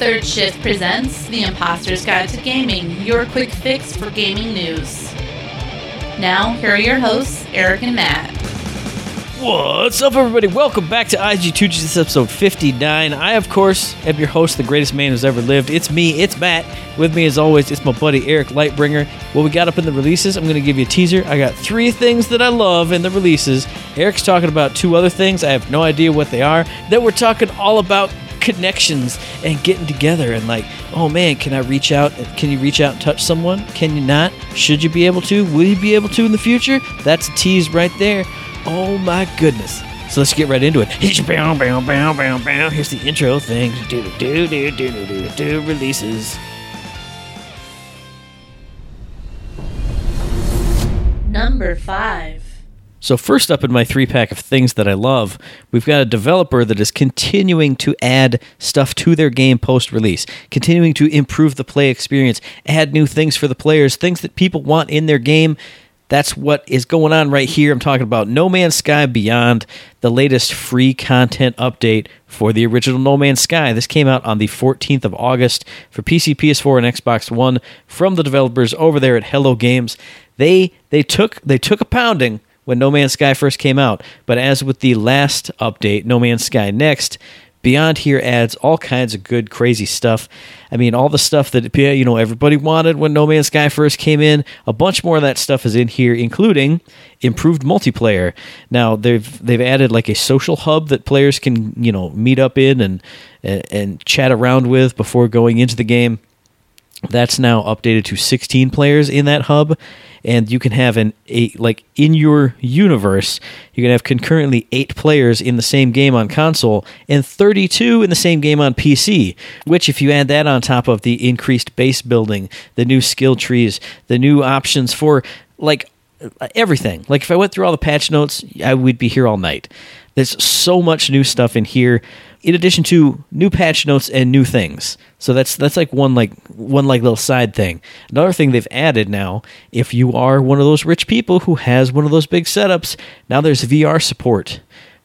Third Shift presents The Imposter's Guide to Gaming, your quick fix for gaming news. Now, here are your hosts, Eric and Matt. What's up, everybody? Welcome back to IG2G. This is episode 59. I, of course, am your host, the greatest man who's ever lived. It's me, it's Matt. With me, as always, it's my buddy Eric Lightbringer. What we got up in the releases, I'm going to give you a teaser. I got three things that I love in the releases. Eric's talking about two other things. I have no idea what they are. Then we're talking all about connections and getting together and like oh man can i reach out can you reach out and touch someone? Can you not? Should you be able to? Will you be able to in the future? That's a tease right there. Oh my goodness. So let's get right into it. Here's the intro thing. Do do do do do do do releases. Number 5. So, first up in my three pack of things that I love, we've got a developer that is continuing to add stuff to their game post release, continuing to improve the play experience, add new things for the players, things that people want in their game. That's what is going on right here. I'm talking about No Man's Sky Beyond, the latest free content update for the original No Man's Sky. This came out on the 14th of August for PC, PS4, and Xbox One from the developers over there at Hello Games. They they took they took a pounding when No Man's Sky first came out. But as with the last update, No Man's Sky Next, Beyond here adds all kinds of good, crazy stuff. I mean, all the stuff that you know everybody wanted when No Man's Sky first came in. A bunch more of that stuff is in here, including improved multiplayer. Now they've they've added like a social hub that players can you know meet up in and and, and chat around with before going into the game. That's now updated to 16 players in that hub, and you can have an eight like in your universe. You can have concurrently eight players in the same game on console and 32 in the same game on PC. Which, if you add that on top of the increased base building, the new skill trees, the new options for like everything. Like if I went through all the patch notes, I would be here all night. There's so much new stuff in here in addition to new patch notes and new things. So that's that's like one like one like little side thing. Another thing they've added now, if you are one of those rich people who has one of those big setups, now there's VR support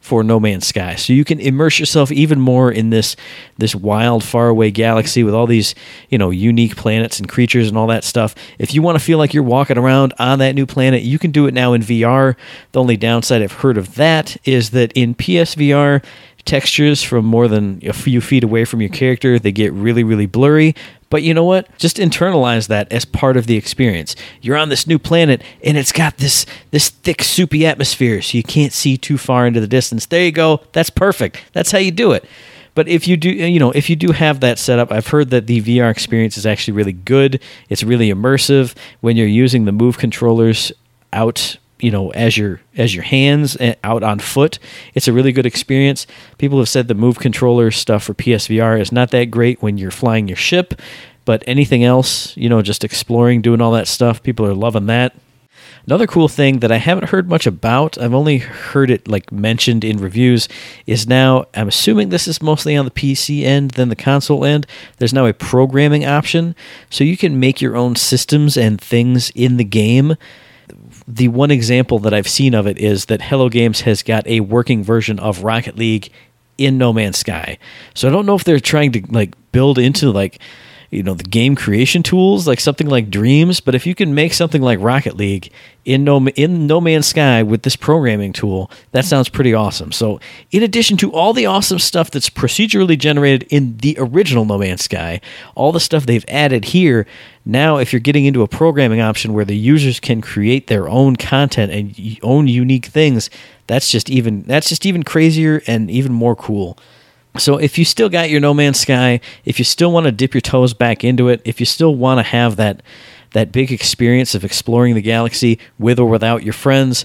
for No Man's Sky. So you can immerse yourself even more in this this wild faraway galaxy with all these, you know, unique planets and creatures and all that stuff. If you want to feel like you're walking around on that new planet, you can do it now in VR. The only downside I've heard of that is that in PSVR textures from more than a few feet away from your character, they get really, really blurry. But you know what? Just internalize that as part of the experience. You're on this new planet and it's got this this thick soupy atmosphere so you can't see too far into the distance. There you go. That's perfect. That's how you do it. But if you do, uh, you know, if you do have that setup, I've heard that the VR experience is actually really good. It's really immersive when you're using the Move controllers out you know as your as your hands eh, out on foot it's a really good experience. People have said the move controller stuff for psvr is not that great when you're flying your ship but anything else you know just exploring doing all that stuff people are loving that. Another cool thing that i haven't heard much about i've only heard it like mentioned in reviews is now i'm assuming this is mostly on the pc end than the console end there's now a programming option. So you can make your own systems and things in the game the one example that I've seen of it is that Hello Games has got a working version of Rocket League in No Man's Sky. So I don't know if they're trying to like build into like you know the game creation tools like something like Dreams, but if you can make something like Rocket League in No in No Man's Sky with this programming tool, that sounds pretty awesome. So, in addition to all the awesome stuff that's procedurally generated in the original No Man's Sky, all the stuff they've added here, now if you're getting into a programming option where the users can create their own content and own unique things, that's just even that's just even crazier and even more cool. So if you still got your No Man's Sky, if you still want to dip your toes back into it, if you still want to have that that big experience of exploring the galaxy with or without your friends,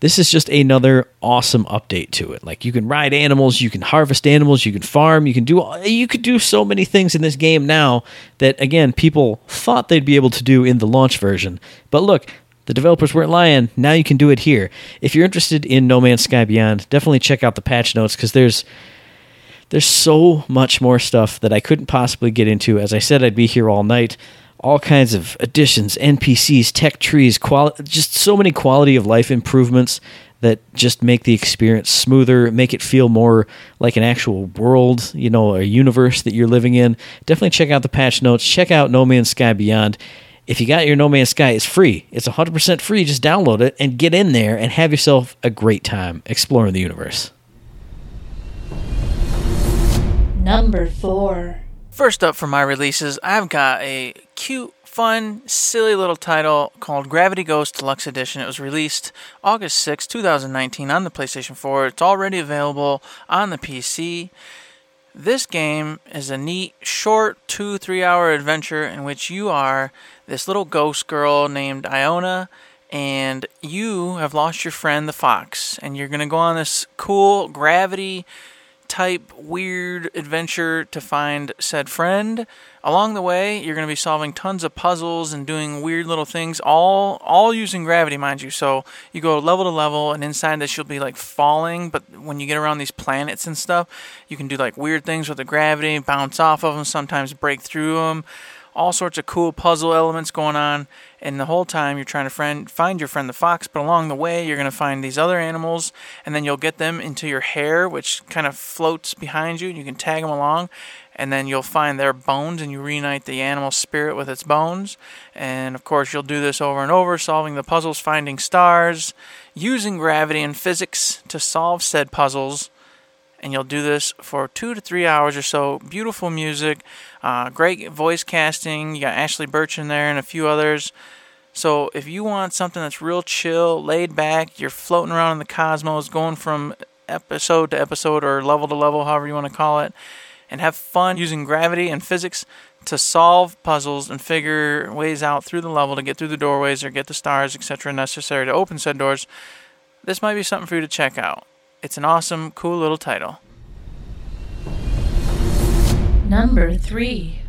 this is just another awesome update to it. Like you can ride animals, you can harvest animals, you can farm, you can do you could do so many things in this game now that again people thought they'd be able to do in the launch version. But look, the developers weren't lying. Now you can do it here. If you're interested in No Man's Sky Beyond, definitely check out the patch notes because there's there's so much more stuff that I couldn't possibly get into. As I said, I'd be here all night. All kinds of additions, NPCs, tech trees, quali- just so many quality of life improvements that just make the experience smoother, make it feel more like an actual world, you know, a universe that you're living in. Definitely check out the patch notes. Check out No Man's Sky Beyond. If you got your No Man's Sky, it's free. It's 100% free. Just download it and get in there and have yourself a great time exploring the universe. Number 4. First up for my releases, I've got a cute, fun, silly little title called Gravity Ghost Deluxe Edition. It was released August 6, 2019 on the PlayStation 4. It's already available on the PC. This game is a neat, short, two, three hour adventure in which you are this little ghost girl named Iona, and you have lost your friend the fox, and you're going to go on this cool gravity type weird adventure to find said friend. Along the way, you're going to be solving tons of puzzles and doing weird little things, all all using gravity, mind you. So you go level to level, and inside this you'll be like falling. But when you get around these planets and stuff, you can do like weird things with the gravity, bounce off of them, sometimes break through them all sorts of cool puzzle elements going on. And the whole time you're trying to friend, find your friend the fox, but along the way you're going to find these other animals, and then you'll get them into your hair, which kind of floats behind you, and you can tag them along. And then you'll find their bones, and you reunite the animal spirit with its bones. And of course, you'll do this over and over, solving the puzzles, finding stars, using gravity and physics to solve said puzzles and you'll do this for two to three hours or so. Beautiful music, uh, great voice casting. You got Ashly Burch in there and a few others. So if you want something that's real chill, laid back, you're floating around in the cosmos, going from episode to episode or level to level, however you want to call it, and have fun using gravity and physics to solve puzzles and figure ways out through the level to get through the doorways or get the stars, etc., necessary to open said doors, this might be something for you to check out. It's an awesome, cool little title. Number 3.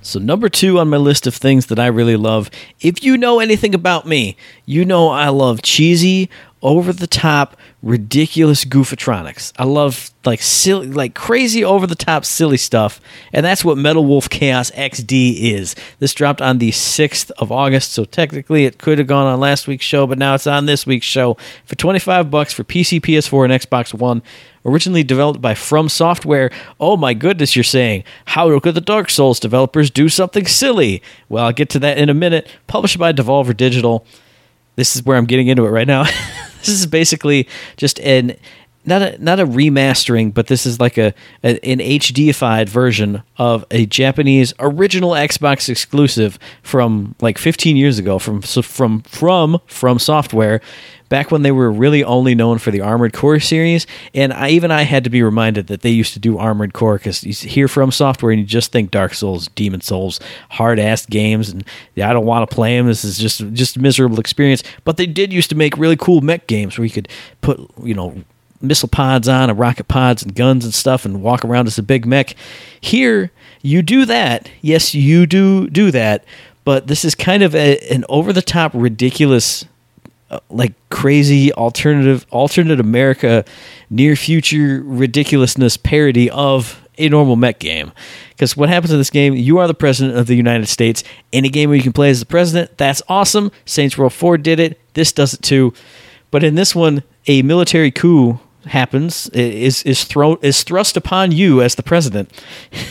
So, number two on my list of things that I really love, if you know anything about me, you know I love cheesy, over the top, ridiculous goofatronics. I love like silly, like crazy over the top silly stuff, and that's what Metal Wolf Chaos XD is. This dropped on the 6th of August, so technically it could have gone on last week's show, but now it's on this week's show for 25 bucks for PC, PS4, and Xbox One. Originally developed by From Software. Oh my goodness, you're saying, how could the Dark Souls developers do something silly? Well, I'll get to that in a minute. Published by Devolver Digital. This is where I'm getting into it right now. this is basically just an not a not a remastering, but this is like a, a an HDified version of a Japanese original Xbox exclusive from like 15 years ago from from from from software back when they were really only known for the Armored Core series. And I even I had to be reminded that they used to do Armored Core because you hear from software and you just think Dark Souls, Demon Souls, hard ass games, and I don't want to play them. This is just just a miserable experience. But they did used to make really cool mech games where you could put you know missile pods on and rocket pods and guns and stuff and walk around as a big mech. Here, you do that. Yes, you do do that. But this is kind of a, an over the top, ridiculous, uh, like crazy alternative, alternate America, near future ridiculousness parody of a normal mech game. Because what happens in this game, you are the president of the United States. Any game where you can play as the president, that's awesome. Saints Row 4 did it. This does it too. But in this one, a military coup happens is is thrown is thrust upon you as the president.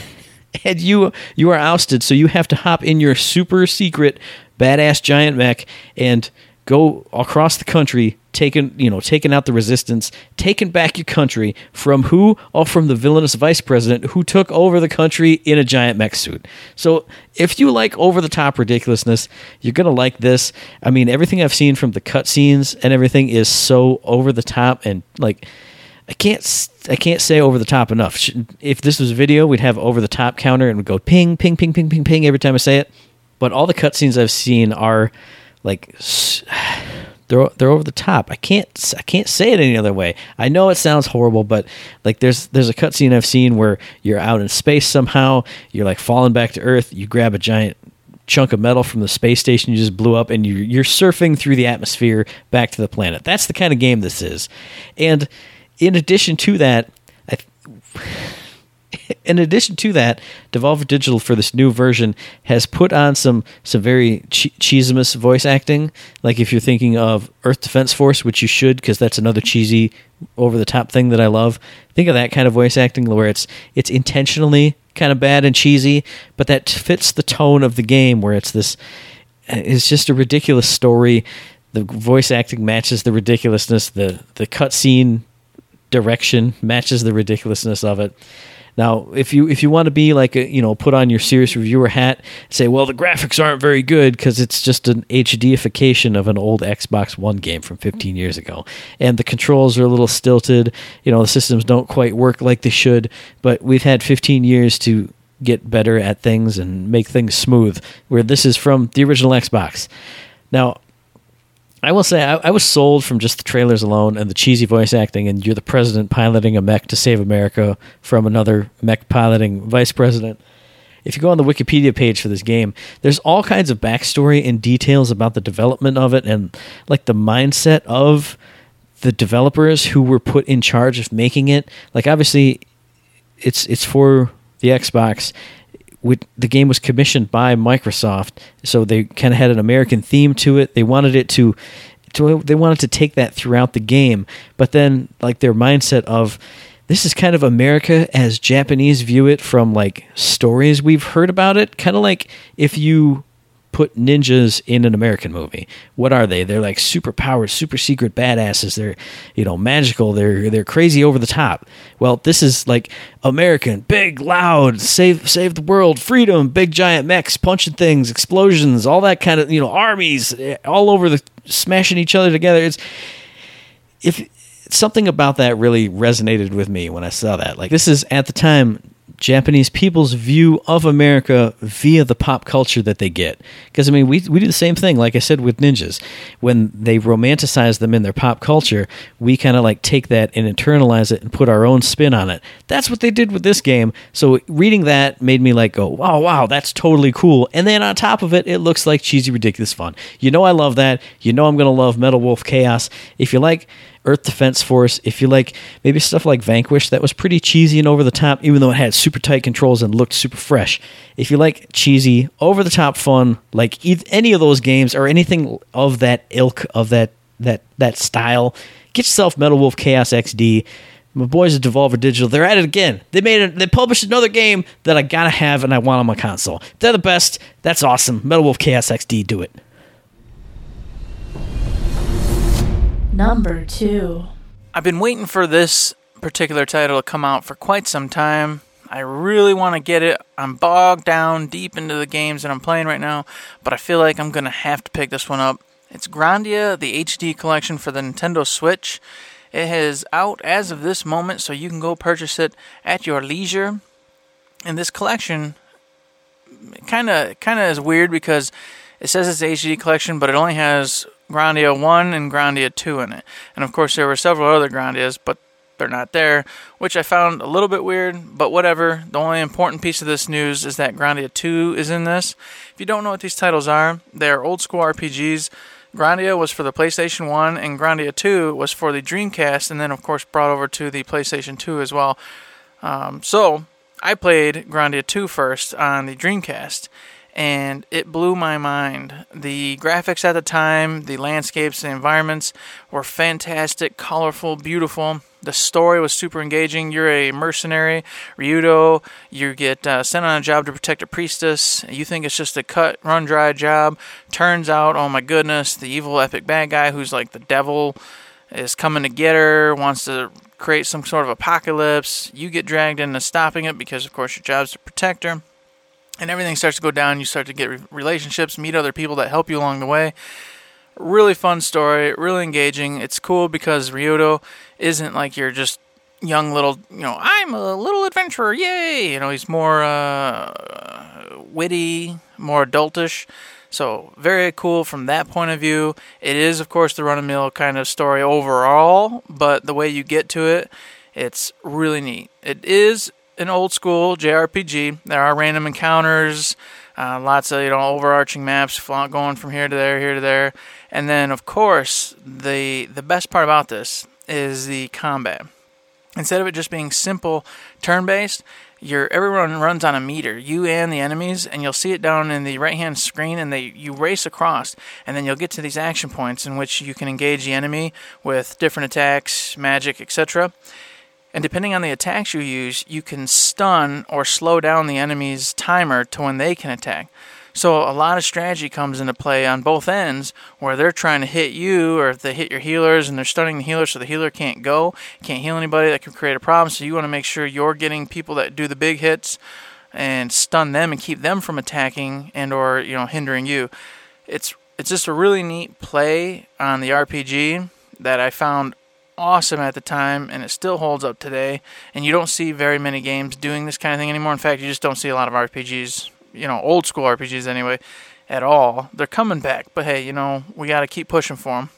and you you are ousted, so you have to hop in your super secret badass giant mech and go across the country, taking you know taking out the resistance, taking back your country from who? Oh, from the villainous vice president who took over the country in a giant mech suit. So if you like over the top ridiculousness, you're gonna like this. I mean, everything I've seen from the cutscenes and everything is so over the top and like. I can't I can't say over the top enough. If this was a video, we'd have over the top counter and would go ping ping ping ping ping ping every time I say it. But all the cutscenes I've seen are like they're they're over the top. I can't I can't say it any other way. I know it sounds horrible, but like there's there's a cutscene I've seen where you're out in space somehow, you're like falling back to Earth, you grab a giant chunk of metal from the space station you just blew up and you're, you're surfing through the atmosphere back to the planet. That's the kind of game this is. And in addition to that, I in addition to that, Devolver Digital for this new version has put on some some very che- voice acting. Like if you're thinking of Earth Defense Force, which you should, because that's another cheesy, over the top thing that I love. Think of that kind of voice acting where it's it's intentionally kind of bad and cheesy, but that fits the tone of the game where it's this. Eh, it's just a ridiculous story. The voice acting matches the ridiculousness. The the cutscene direction matches the ridiculousness of it. Now, if you if you want to be like a, you know, put on your serious reviewer hat, say, well, the graphics aren't very good because it's just an HDification of an old Xbox One game from 15 years ago, and the controls are a little stilted. You know, the systems don't quite work like they should. But we've had 15 years to get better at things and make things smooth. Where this is from the original Xbox. Now, I will say I, I, was sold from just the trailers alone and the cheesy voice acting, and you're the president piloting a mech to save America from another mech piloting vice president. If you go on the Wikipedia page for this game, there's all kinds of backstory and details about the development of it and like the mindset of the developers who were put in charge of making it. Like obviously, it's it's for the Xbox, the game was commissioned by Microsoft, so they kind of had an American theme to it. They wanted it to, to, they wanted to take that throughout the game, but then like their mindset of this is kind of America as Japanese view it from like stories we've heard about it, kind of like if you put ninjas in an American movie. What are they? They're like super powered, super secret badasses. They're, you know, magical. They're they're crazy over the top. Well, this is like American, big, loud, save save the world, freedom, big giant mechs, punching things, explosions, all that kind of, you know, armies eh, all over the smashing each other together. It's if something about that really resonated with me when I saw that. Like this is at the time Japanese people's view of America via the pop culture that they get. Because I mean, we we do the same thing. Like I said with ninjas, when they romanticize them in their pop culture, we kind of like take that and internalize it and put our own spin on it. That's what they did with this game. So reading that made me like go, wow, wow, that's totally cool. And then on top of it, it looks like cheesy, ridiculous fun. You know, I love that. You know, I'm gonna love Metal Wolf Chaos. If you like Earth Defense Force, if you like maybe stuff like Vanquish, that was pretty cheesy and over the top, even though it had super tight controls and looked super fresh. If you like cheesy, over the top fun, like any of those games or anything of that ilk of that that that style, get yourself Metal Wolf Chaos XD. My boys at Devolver Digital, they're at it again. They made it. They published another game that I gotta have and I want on my console. They're the best. That's awesome. Metal Wolf Chaos XD, do it. Number two. I've been waiting for this particular title to come out for quite some time. I really want to get it. I'm bogged down deep into the games that I'm playing right now, but I feel like I'm going to have to pick this one up. It's Grandia, the HD collection for the Nintendo Switch. It is out as of this moment, so you can go purchase it at your leisure. And this collection kind of kind of is weird because it says it's HD collection, but it only has Grandia 1 and Grandia 2 in it. And of course, there were several other Grandias, but they're not there, which I found a little bit weird, but whatever. The only important piece of this news is that Grandia 2 is in this. If you don't know what these titles are, they're old school RPGs. Grandia was for the PlayStation 1, and Grandia 2 was for the Dreamcast, and then, of course, brought over to the PlayStation 2 as well. Um, so, I played Grandia 2 first on the Dreamcast, and it blew my mind. The graphics at the time, the landscapes, the environments were fantastic, colorful, beautiful. The story was super engaging. You're a mercenary, Ryudo. You get uh, sent on a job to protect a priestess. You think it's just a cut, run dry job. Turns out, oh my goodness, the evil epic bad guy who's like the devil is coming to get her, wants to create some sort of apocalypse. You get dragged into stopping it because, of course, your job's to protect her and everything starts to go down. You start to get relationships, meet other people that help you along the way. Really fun story, really engaging. It's cool because Ryudo isn't like you're just young little, you know, I'm a little adventurer, yay! You know, he's more uh, witty, more adultish. So, very cool from that point of view. It is, of course, the run of mill kind of story overall, but the way you get to it, it's really neat. It is an old school JRPG. There are random encounters, uh, lots of you know overarching maps going from here to there, here to there, and then of course the the best part about this is the combat. Instead of it just being simple turn-based, your everyone runs on a meter, you and the enemies, and you'll see it down in the right hand screen, and they you race across, and then you'll get to these action points in which you can engage the enemy with different attacks, magic, etc. And depending on the attacks you use, you can stun or slow down the enemy's timer to when they can attack. So a lot of strategy comes into play on both ends where they're trying to hit you or if they hit your healers and they're stunning the healer so the healer can't go, can't heal anybody, that can create a problem. So you want to make sure you're getting people that do the big hits and stun them and keep them from attacking and or, you know, hindering you. It's it's just a really neat play on the RPG that I found awesome at the time and it still holds up today and you don't see very many games doing this kind of thing anymore in fact you just don't see a lot of rpgs you know, old school RPGs anyway, at all. They're coming back, but hey, you know, we got to keep pushing for them.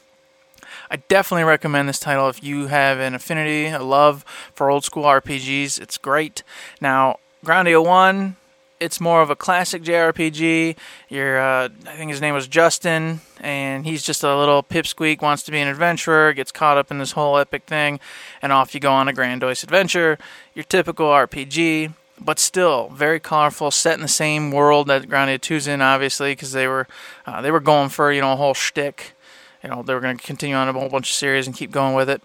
I definitely recommend this title if you have an affinity, a love for old school RPGs. It's great. Now, Grandia 1, it's more of a classic JRPG. Your, uh, I think his name was Justin, and he's just a little pipsqueak, wants to be an adventurer, gets caught up in this whole epic thing, and off you go on a grandiose adventure. Your typical RPG but still very colorful, set in the same world that Grandia 2's in, obviously, because they were uh, they were going for you know a whole shtick. You know they were going to continue on a whole bunch of series and keep going with it,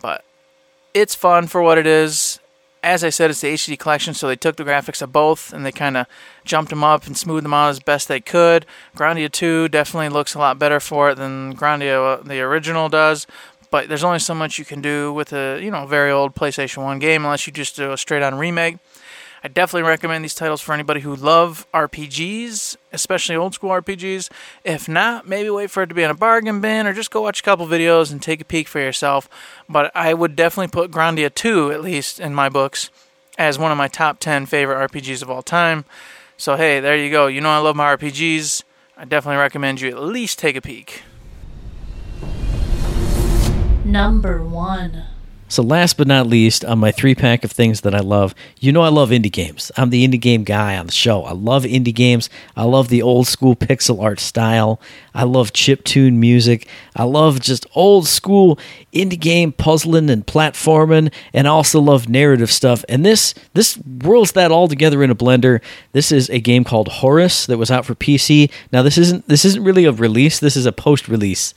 but it's fun for what it is. As I said, it's the HD collection, so they took the graphics of both and they kind of jumped them up and smoothed them out as best they could. Grandia 2 definitely looks a lot better for it than Grandia uh, the original does, but there's only so much you can do with a you know very old PlayStation 1 game unless you just do a straight on remake. I definitely recommend these titles for anybody who love RPGs, especially old school RPGs. If not, maybe wait for it to be in a bargain bin or just go watch a couple videos and take a peek for yourself. But I would definitely put Grandia 2, at least in my books, as one of my top 10 favorite RPGs of all time. So hey, there you go. You know I love my RPGs. I definitely recommend you at least take a peek. Number one. So, last but not least, on my three pack of things that I love, you know I love indie games. I'm the indie game guy on the show. I love indie games. I love the old school pixel art style. I love chip tune music. I love just old school indie game puzzling and platforming, and I also love narrative stuff. And this this whirls that all together in a blender. This is a game called Horace that was out for PC. Now, this isn't this isn't really a release. This is a post release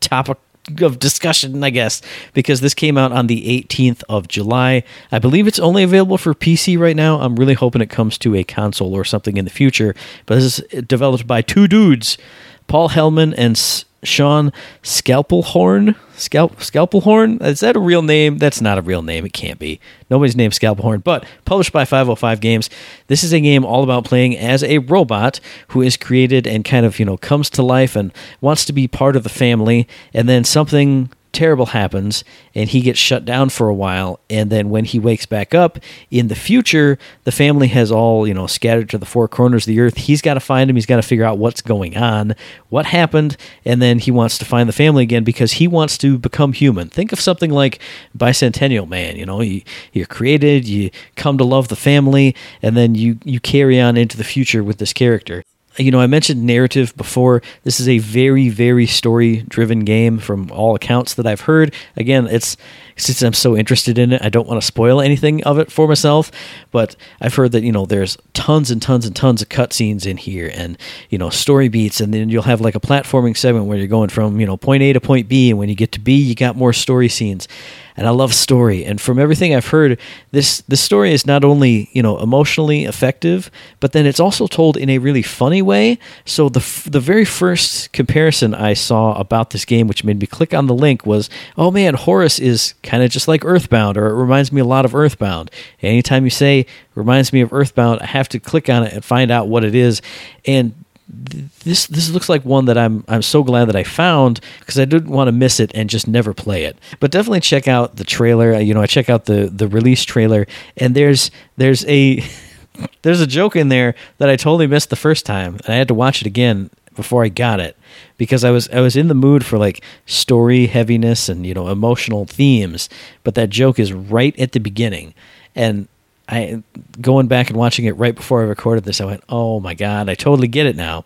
topic of discussion, I guess, because this came out on the 18th of July. I believe it's only available for PC right now. I'm really hoping it comes to a console or something in the future. But this is developed by two dudes, Paul Helman and Sean Scalpelhorn. Scalp Scalpelhorn? Is that a real name? That's not a real name. It can't be. Nobody's named Scalpelhorn, but published by 505 Games. This is a game all about playing as a robot who is created and kind of, you know, comes to life and wants to be part of the family, and then something terrible happens and he gets shut down for a while. And then when he wakes back up in the future the family has all you know scattered to the four corners of the earth. He's got to find him. He's got to figure out what's going on what happened. And then he wants to find the family again because he wants to become human. Think of something like bicentennial man you know you, you're created you come to love the family and then you you carry on into the future with this character you know, I mentioned narrative before. This is a very, very story driven game from all accounts that I've heard. Again, it's since I'm so interested in it, I don't want to spoil anything of it for myself. But I've heard that, you know, there's tons and tons and tons of cutscenes in here and, you know, story beats. And then you'll have like a platforming segment where you're going from, you know, point A to point B. And when you get to B, you got more story scenes and I love story. And from everything I've heard, this this story is not only you know emotionally effective, but then it's also told in a really funny way. So the the very first comparison I saw about this game, which made me click on the link, was oh man, Horace is kind of just like Earthbound, or it reminds me a lot of Earthbound. anytime you say reminds me of Earthbound, I have to click on it and find out what it is. And this this looks like one that I'm I'm so glad that I found because I didn't want to miss it and just never play it. But definitely check out the trailer. You know, I check out the the release trailer, and there's there's a there's a joke in there that I totally missed the first time, and I had to watch it again before I got it because I was I was in the mood for like story heaviness and you know emotional themes. But that joke is right at the beginning, and I going back and watching it right before I recorded this, I went, "Oh my god, I totally get it now."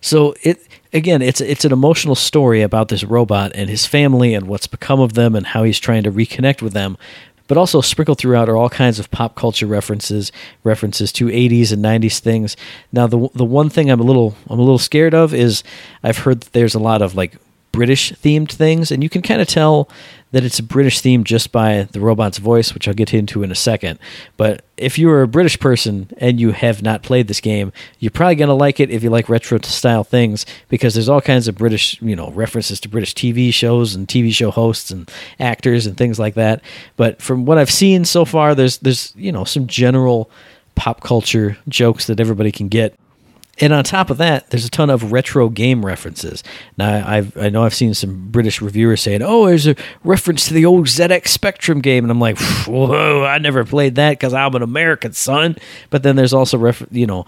So it again, it's it's an emotional story about this robot and his family and what's become of them and how he's trying to reconnect with them. but also sprinkled throughout are all kinds of pop culture references, references to 80s and 90s things. Now, the the one thing I'm a little I'm a little scared of is I've heard that there's a lot of like British themed things, and you can kind of tell that it's a British theme just by the robot's voice, which I'll get into in a second. But if you're a British person and you have not played this game, you're probably going to like it if you like retro style things because there's all kinds of British, you know, references to British TV shows and TV show hosts and actors and things like that. But from what I've seen so far, there's there's you know some general pop culture jokes that everybody can get and on top of that, there's a ton of retro game references. Now, I've, I know I've seen some British reviewers saying, "Oh, there's a reference to the old ZX Spectrum game," and I'm like, "Whoa, I never played that because I'm an American son." But then there's also, you know,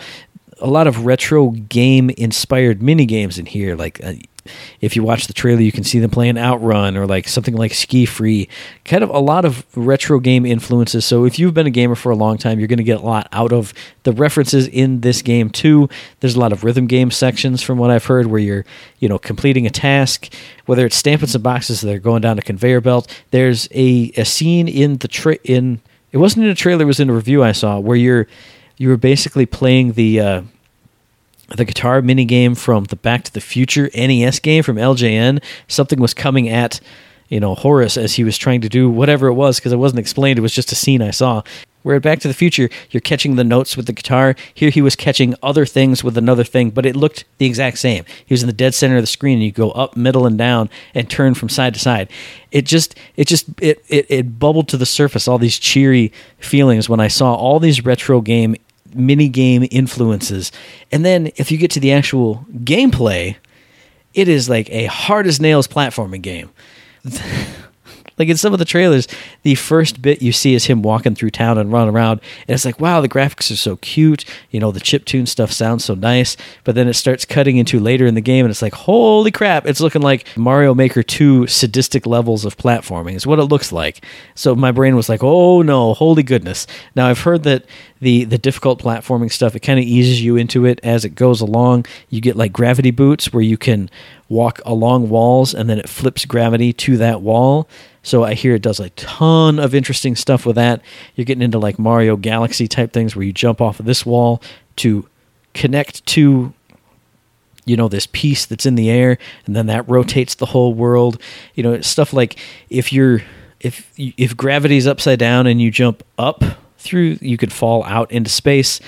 a lot of retro game inspired mini games in here, like uh, if you watch the trailer, you can see them playing Outrun or like something like Ski Free. Kind of a lot of retro game influences. So if you've been a gamer for a long time, you're going to get a lot out of the references in this game too. There's a lot of rhythm game sections from what I've heard where you're, you know, completing a task, whether it's stamping some boxes that are going down a conveyor belt. There's a, a scene in the tra- in it wasn't in a trailer, it was in a review I saw where you're you were basically playing the uh, the guitar mini game from the Back to the Future NES game from LJN. Something was coming at you know Horace as he was trying to do whatever it was because it wasn't explained. It was just a scene I saw. Where at Back to the Future, you're catching the notes with the guitar. Here, he was catching other things with another thing, but it looked the exact same. He was in the dead center of the screen, and you go up, middle, and down, and turn from side to side. It just, it just, it, it, it bubbled to the surface. All these cheery feelings when I saw all these retro game mini game influences. And then if you get to the actual gameplay, it is like a hard as nails platforming game. like in some of the trailers, the first bit you see is him walking through town and running around, and it's like, wow, the graphics are so cute. You know, the chip tune stuff sounds so nice. But then it starts cutting into later in the game, and it's like, holy crap, it's looking like Mario Maker 2 sadistic levels of platforming, is what it looks like. So my brain was like, oh no, holy goodness. Now I've heard that the the difficult platforming stuff. It kind of eases you into it as it goes along. You get like gravity boots where you can walk along walls and then it flips gravity to that wall. So i hear it does a ton of interesting stuff with that. You're getting into like mario galaxy type things where you jump off of this wall to connect to you know this piece that's in the air and then that rotates the whole world. You know stuff like if you're if if gravity's upside down and you jump up through, you could fall out into space.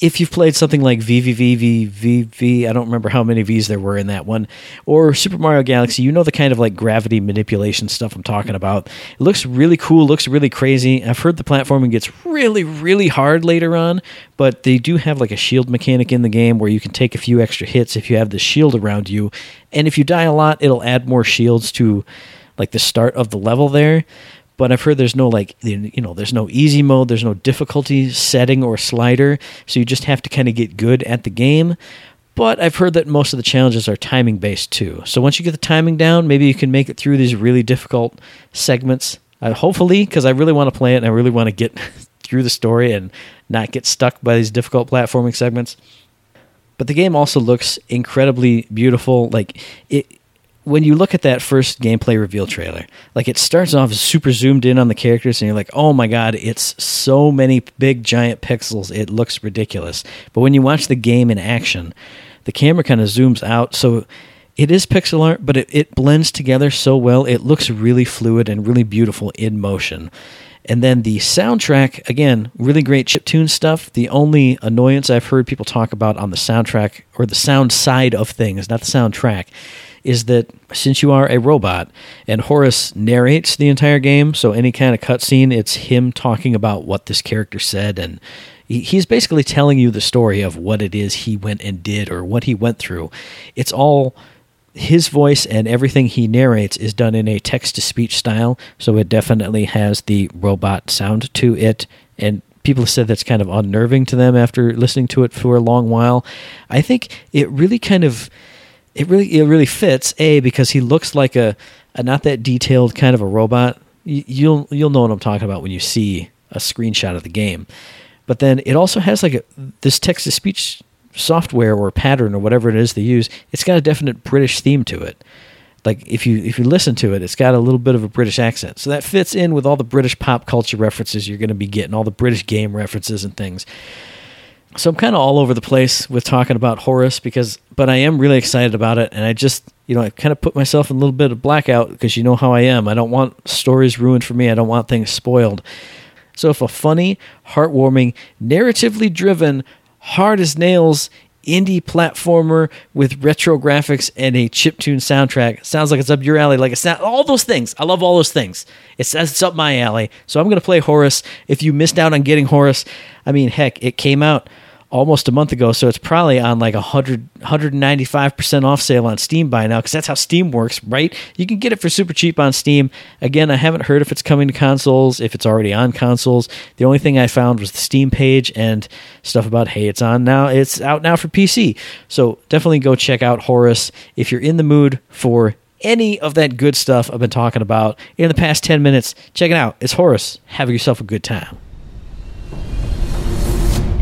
If you've played something like VVVVVV, I don't remember how many V's there were in that one, or Super Mario Galaxy, you know the kind of like gravity manipulation stuff I'm talking about. It looks really cool, looks really crazy. I've heard the platforming gets really, really hard later on, but they do have like a shield mechanic in the game where you can take a few extra hits if you have the shield around you. And if you die a lot, it'll add more shields to like the start of the level there but I've heard there's no like you know there's no easy mode, there's no difficulty setting or slider, so you just have to kind of get good at the game. But I've heard that most of the challenges are timing based too. So once you get the timing down, maybe you can make it through these really difficult segments. Uh, hopefully, because I really want to play it and I really want to get through the story and not get stuck by these difficult platforming segments. But the game also looks incredibly beautiful. Like it, when you look at that first gameplay reveal trailer, like it starts off super zoomed in on the characters, and you're like, oh my god, it's so many big giant pixels, it looks ridiculous. But when you watch the game in action, the camera kind of zooms out, so it is pixel art, but it, it blends together so well. It looks really fluid and really beautiful in motion. And then the soundtrack, again, really great chip tune stuff. The only annoyance I've heard people talk about on the soundtrack or the sound side of things, not the soundtrack, is that since you are a robot and Horace narrates the entire game, so any kind of cutscene, it's him talking about what this character said and he's basically telling you the story of what it is he went and did or what he went through. It's all his voice and everything he narrates is done in a text to speech style, so it definitely has the robot sound to it. And people said that's kind of unnerving to them after listening to it for a long while. I think it really kind of it really it really fits a because he looks like a, a not that detailed kind of a robot. You'll you'll know what I'm talking about when you see a screenshot of the game. But then it also has like a, this text to speech software or pattern or whatever it is they use. It's got a definite British theme to it. like if you if you listen to it, it's got a little bit of a British accent. So that fits in with all the British pop culture references you're going to be getting, all the British game references and things. So I'm kind of all over the place with talking about Horace because, but I am really excited about it, and I just, you know, I kind of put myself in a little bit of blackout because you know how I am. I don't want stories ruined for me. I don't want things spoiled. So if a funny, heartwarming, narratively driven, hard as nails indie platformer with retro graphics and a chiptune soundtrack. Sounds like it's up your alley. Like it's not all those things. I love all those things. It's it's up my alley. So I'm gonna play Horace. If you missed out on getting Horace, I mean, heck, it came out almost a month ago, so it's probably on like a 100, 195% off sale on Steam by now because that's how Steam works, right? You can get it for super cheap on Steam. Again, I haven't heard if it's coming to consoles, if it's already on consoles. The only thing I found was the Steam page and stuff about, hey, it's on now, it's out now for PC. So definitely go check out Horace if you're in the mood for any of that good stuff I've been talking about in the past 10 minutes. Check it out. It's Horace. Have yourself a good time.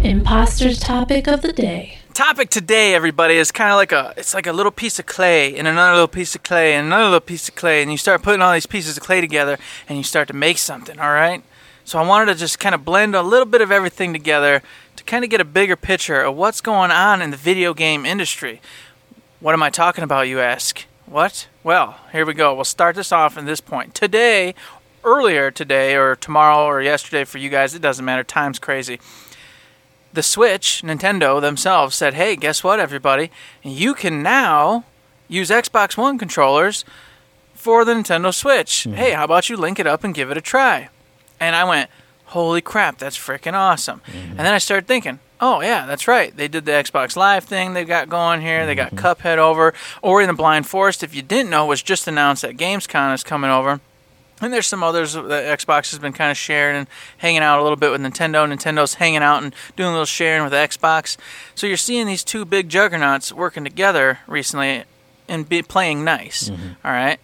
Imposter's topic of the day. Topic today, everybody, is kind of like a it's like a little piece of clay and another little piece of clay and another little piece of clay, and you start putting all these pieces of clay together and you start to make something. All right. So I wanted to just kind of blend a little bit of everything together to kind of get a bigger picture of what's going on in the video game industry. What am I talking about, you ask? What? Well, here we go. We'll start this off in this point. Today, earlier today, or tomorrow, or yesterday for you guys, it doesn't matter. Time's crazy the Switch, Nintendo themselves said, hey, guess what, everybody? You can now use Xbox One controllers for the Nintendo Switch. Mm-hmm. Hey, how about you link it up and give it a try? And I went, holy crap, that's freaking awesome. Mm-hmm. And then I started thinking, oh, yeah, that's right. They did the Xbox Live thing they've got going here. They got mm-hmm. Cuphead over. Ori and the Blind Forest, if you didn't know, was just announced that Gamescom is coming over. And there's some others that Xbox has been kind of sharing and hanging out a little bit with Nintendo. Nintendo's hanging out and doing a little sharing with Xbox. So you're seeing these two big juggernauts working together recently and be playing nice. Mm-hmm. All right.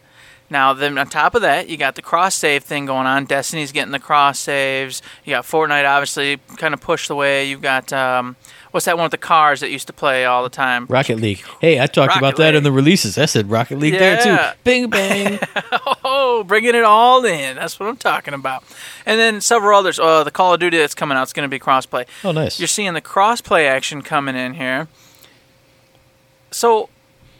Now, then on top of that, you got the cross save thing going on. Destiny's getting the cross saves. You got Fortnite, obviously, kind of pushed away. You've got um, what's that one with the cars that used to play all the time? Rocket League. Hey, I talked Rocket about that in the releases. I said Rocket League yeah. there too. Bing bang. oh, bringing it all in. That's what I'm talking about. And then several others. Uh, the Call of Duty that's coming out is going to be crossplay. Oh, nice. You're seeing the crossplay action coming in here. So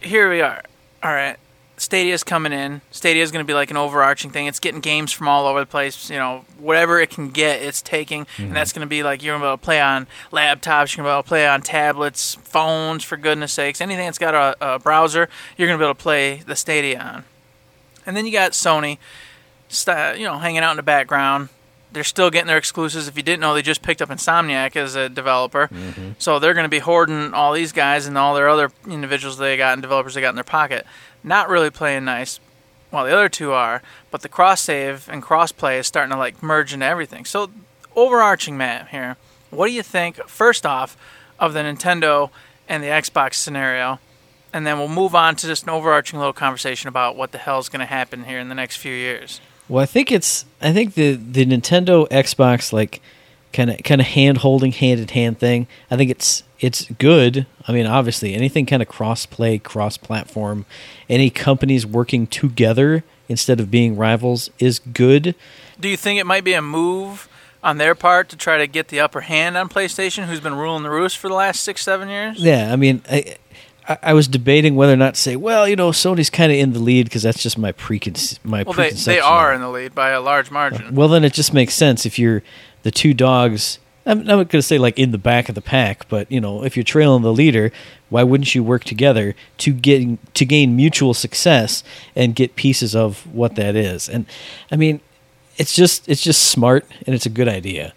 here we are. All right. Stadia's coming in. Stadia's going to be like an overarching thing. It's getting games from all over the place. You know, whatever it can get, it's taking, mm-hmm. and that's going to be like you're going to be able to play on laptops. You're going to be able to play on tablets, phones. For goodness sakes, anything that's got a, a browser, you're going to be able to play the Stadia on. And then you got Sony, you know, hanging out in the background. They're still getting their exclusives. If you didn't know, they just picked up Insomniac as a developer, mm-hmm. so they're going to be hoarding all these guys and all their other individuals they got and developers they got in their pocket not really playing nice, while the other two are. But the cross save and cross play is starting to like merge into everything. So, overarching Matt, here. What do you think? First off, of the Nintendo and the Xbox scenario, and then we'll move on to just an overarching little conversation about what the hell is going to happen here in the next few years. Well, I think it's I think the the Nintendo Xbox like kind of kind of hand holding hand in hand thing. I think it's it's good. I mean, obviously, anything kind of cross play, cross platform, any companies working together instead of being rivals is good. Do you think it might be a move on their part to try to get the upper hand on PlayStation, who's been ruling the roost for the last six, seven years? Yeah, I mean, I, I was debating whether or not to say, well, you know, Sony's kind of in the lead because that's just my preconce- my well, they, they are in the lead by a large margin. Well, then it just makes sense if you're the two dogs. I'm, not going to say like in the back of the pack, but you know, if you're trailing the leader, why wouldn't you work together to get to gain mutual success and get pieces of what that is? And I mean, it's just it's just smart and it's a good idea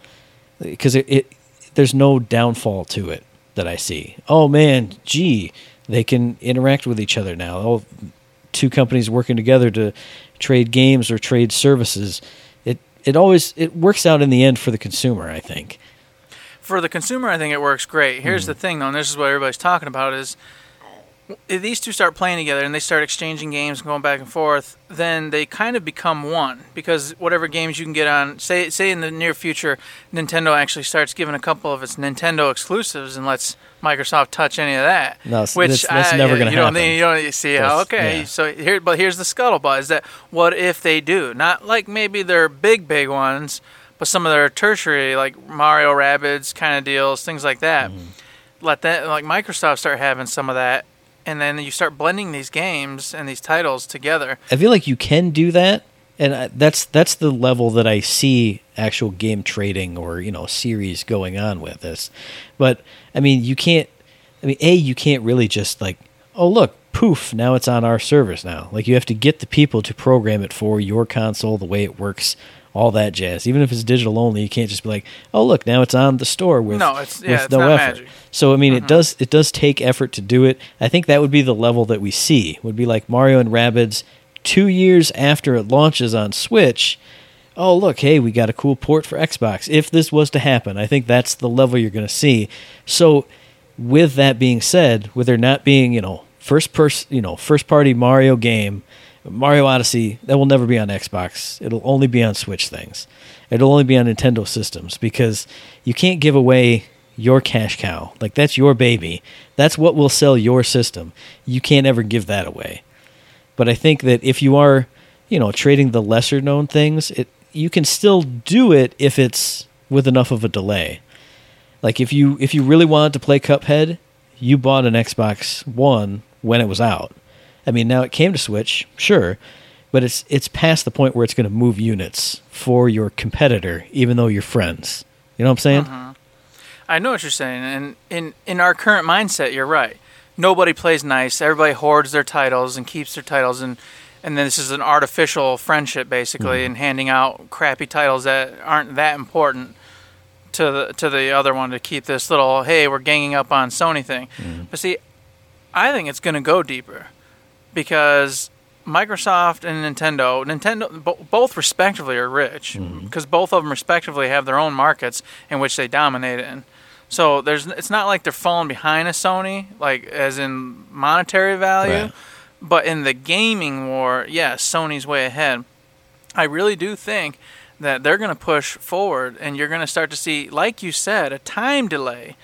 because it, it there's no downfall to it that I see. Oh man, gee, they can interact with each other now. Oh, two companies working together to trade games or trade services it always it works out in the end for the consumer. I think. For the consumer, I think it works great. Here's mm. the thing, though, and this is what everybody's talking about: is if these two start playing together and they start exchanging games and going back and forth, then they kind of become one because whatever games you can get on, say say in the near future, Nintendo actually starts giving a couple of its Nintendo exclusives and lets Microsoft touch any of that. No, s- that's- that's never gonna you don't happen. you don't you see. That's- okay, yeah. so here, but here's the scuttlebutt: is that what if they do? Not like maybe their big big ones, but some of their tertiary like Mario Rabbids kind of deals, things like that. Mm-hmm. Let that like Microsoft start having some of that, and then you start blending these games and these titles together. I feel like you can do that, and I, that's that's the level that I see actual game trading or you know series going on with this. But I mean, you can't. I mean, a you can't really just like, oh look, poof, now it's on our service now. Like you have to get the people to program it for your console, the way it works, all that jazz. Even if it's digital only, you can't just be like, oh look, now it's on the store with No, it's- yeah, with it's no not effort. magic. So I mean, it does it does take effort to do it. I think that would be the level that we see. Would be like Mario and Rabbids two years after it launches on Switch. Oh look, hey, we got a cool port for Xbox. If this was to happen, I think that's the level you're going to see. So, with that being said, with there not being you know first person you know first party Mario game, Mario Odyssey that will never be on Xbox. It'll only be on Switch things. It'll only be on Nintendo systems because you can't give away your cash cow. Like that's your baby. That's what will sell your system. You can't ever give that away. But I think that if you are, you know, trading the lesser known things, it you can still do it if it's with enough of a delay. Like if you if you really wanted to play Cuphead, you bought an Xbox One when it was out. I mean, now it came to Switch, sure, but it's it's past the point where it's going to move units for your competitor, even though you're friends. You know what I'm saying? Uh-huh. I know what you're saying, and in in our current mindset, you're right. Nobody plays nice. Everybody hoards their titles and keeps their titles, and and then this is an artificial friendship basically, mm-hmm. and handing out crappy titles that aren't that important to the to the other one to keep this little hey we're ganging up on Sony thing. Mm-hmm. But see, I think it's going to go deeper because Microsoft and Nintendo, Nintendo bo- both respectively are rich mm-hmm. because both of them respectively have their own markets in which they dominate in. So there's it's not like they're falling behind a Sony like as in monetary value, Right. but in the gaming war, yes, Sony's way ahead. I really do think that they're going to push forward and you're going to start to see like you said a time delay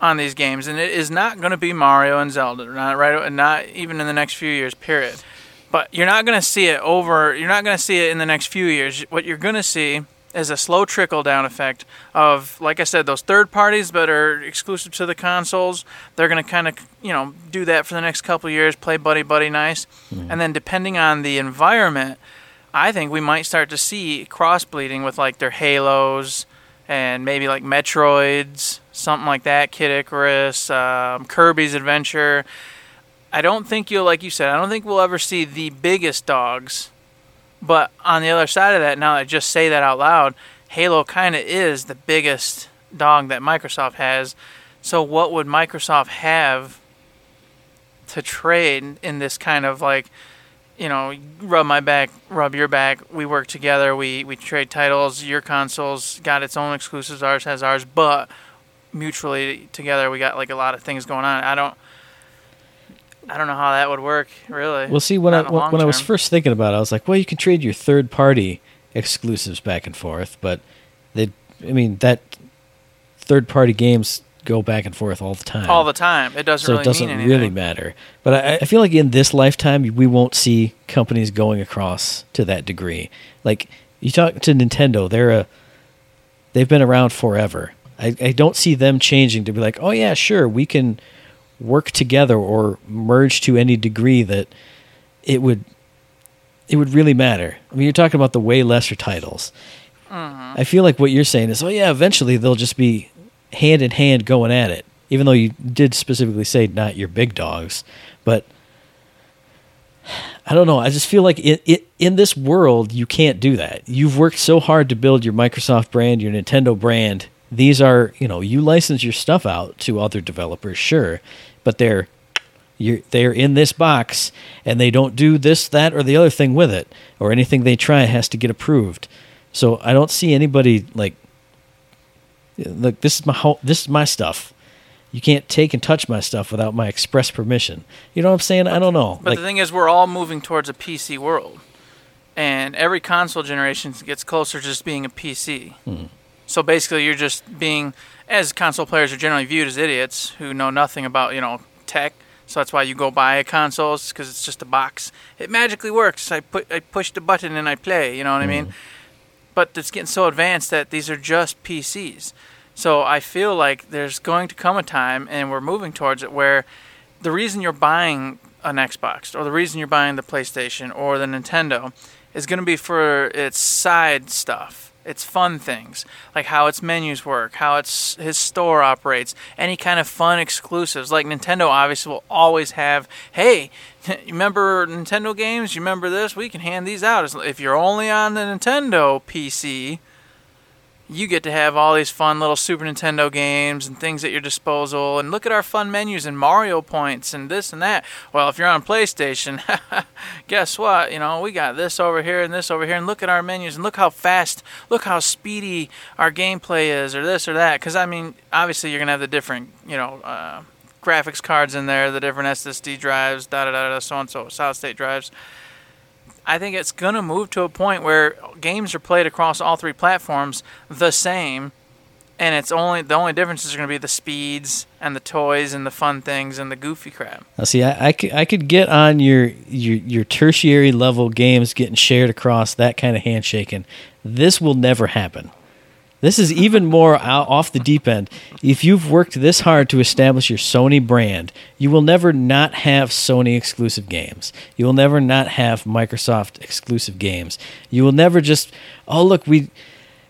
on these games, and it is not going to be Mario and Zelda, not right, not even in the next few years. Period. But you're not going to see it over. You're not going to see it in the next few years. What you're going to see is a slow trickle down effect of, like I said, those third parties that are exclusive to the consoles. They're going to kind of, you know, do that for the next couple of years, play buddy buddy nice, mm-hmm. and then depending on the environment, I think we might start to see cross bleeding with like their Halos and maybe like Metroids, something like that, Kid Icarus, um, Kirby's Adventure. I don't think you'll, like you said, I don't think we'll ever see the biggest dogs. But on the other side of that, now that I just say that out loud, Halo kind of is the biggest dog that Microsoft has. So what would Microsoft have to trade in this kind of like you know, rub my back, rub your back. We work together. We we trade titles. Your console's got its own exclusives. Ours has ours, but mutually together, we got like a lot of things going on. I don't, I don't know how that would work, really. Well, see, when I Not when, when I was first thinking about it, I was like, well, you can trade your third party exclusives back and forth, but they, I mean, that third party games go back and forth all the time. all the time, it doesn't so really it doesn't mean anything. really matter. But I, I feel like in this lifetime, we won't see companies going across to that degree. Like you talk to Nintendo, they're a they've been around forever. I, I don't see them changing to be like, oh yeah, sure, we can work together or merge to any degree that it would it would really matter. I mean, you're talking about the way lesser titles. Mm-hmm. I feel like what you're saying is, oh yeah, eventually they'll just be hand in hand going at it. Even though you did specifically say not your big dogs, but I don't know. I just feel like it, it in this world you can't do that. You've worked so hard to build your Microsoft brand, your Nintendo brand. These are, you know, you license your stuff out to other developers, sure, but they're you're, they're in this box and they don't do this, that, or the other thing with it, or anything they try has to get approved. So I don't see anybody like, look, this is my ho- this is my stuff. you can't take and touch my stuff without my express permission. You know what I'm saying? I don't know. But Like, the thing is, we're all moving towards a PC world, and every console generation gets closer to just being a PC. Hmm. So basically, you're just being, as console players are generally viewed as idiots who know nothing about you know tech. So that's why you go buy a console because it's just a box. It magically works. I put I push the button and I play. You know what I mean? Mm-hmm. But it's getting so advanced that these are just PCs. So I feel like there's going to come a time, and we're moving towards it, where the reason you're buying an Xbox or the reason you're buying the PlayStation or the Nintendo is going to be for its side stuff, its fun things, like how its menus work, how its his store operates, any kind of fun exclusives. Like Nintendo obviously will always have, hey, you remember Nintendo games? You remember this? We can hand these out. If you're only on the Nintendo PC, you get to have all these fun little Super Nintendo games and things at your disposal. And look at our fun menus and Mario points and this and that. Well, if you're on PlayStation, guess what? You know, we got this over here and this over here. And look at our menus and look how fast, look how speedy our gameplay is, or this or that. Because, I mean, obviously, you're going to have the different, you know, uh, graphics cards in there, the different SSD drives, da da da da, so and so, solid state drives. I think it's going to move to a point where games are played across all three platforms the same, and it's only the only differences are going to be the speeds and the toys and the fun things and the goofy crap. Now, see, I, I, could, I could get on your, your your tertiary level games getting shared across that kind of handshaking. This will never happen. This is even more out, off the deep end. If you've worked this hard to establish your Sony brand, you will never not have Sony exclusive games. You will never not have Microsoft exclusive games. You will never just, oh, look, we.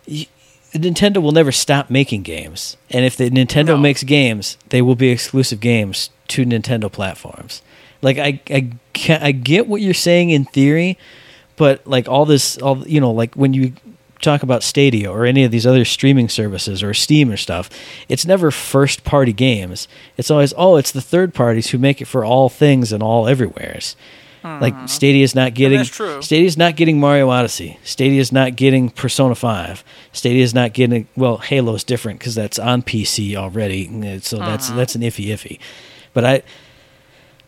y- Nintendo will never stop making games. And if the Nintendo No. makes games, they will be exclusive games to Nintendo platforms. Like I I I get what you're saying in theory, but like all this all you know like when you talk about Stadia or any of these other streaming services or Steam or stuff, it's never first party games. It's always oh, it's the third parties who make it for all things and all everywheres. Like Stadia's not getting. Stadia's not getting Mario Odyssey. Stadia's not getting Persona 5. Stadia's not getting well, Halo's different cuz that's on PC already. So that's that's an iffy iffy. But I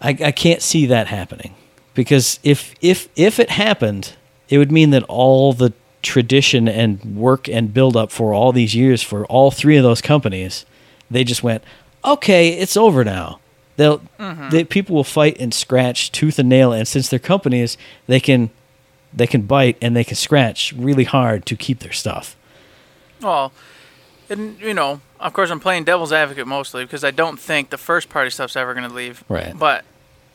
I, I can't see that happening because if if if it happened, it would mean that all the tradition and work and build up for all these years for all three of those companies, they just went, okay, it's over now. They'll mm-hmm. they, people will fight and scratch tooth and nail, and since they're companies, they can they can bite and they can scratch really hard to keep their stuff. Well, and you know, of course, I'm playing devil's advocate mostly because I don't think the first party stuff's ever going to leave. Right. But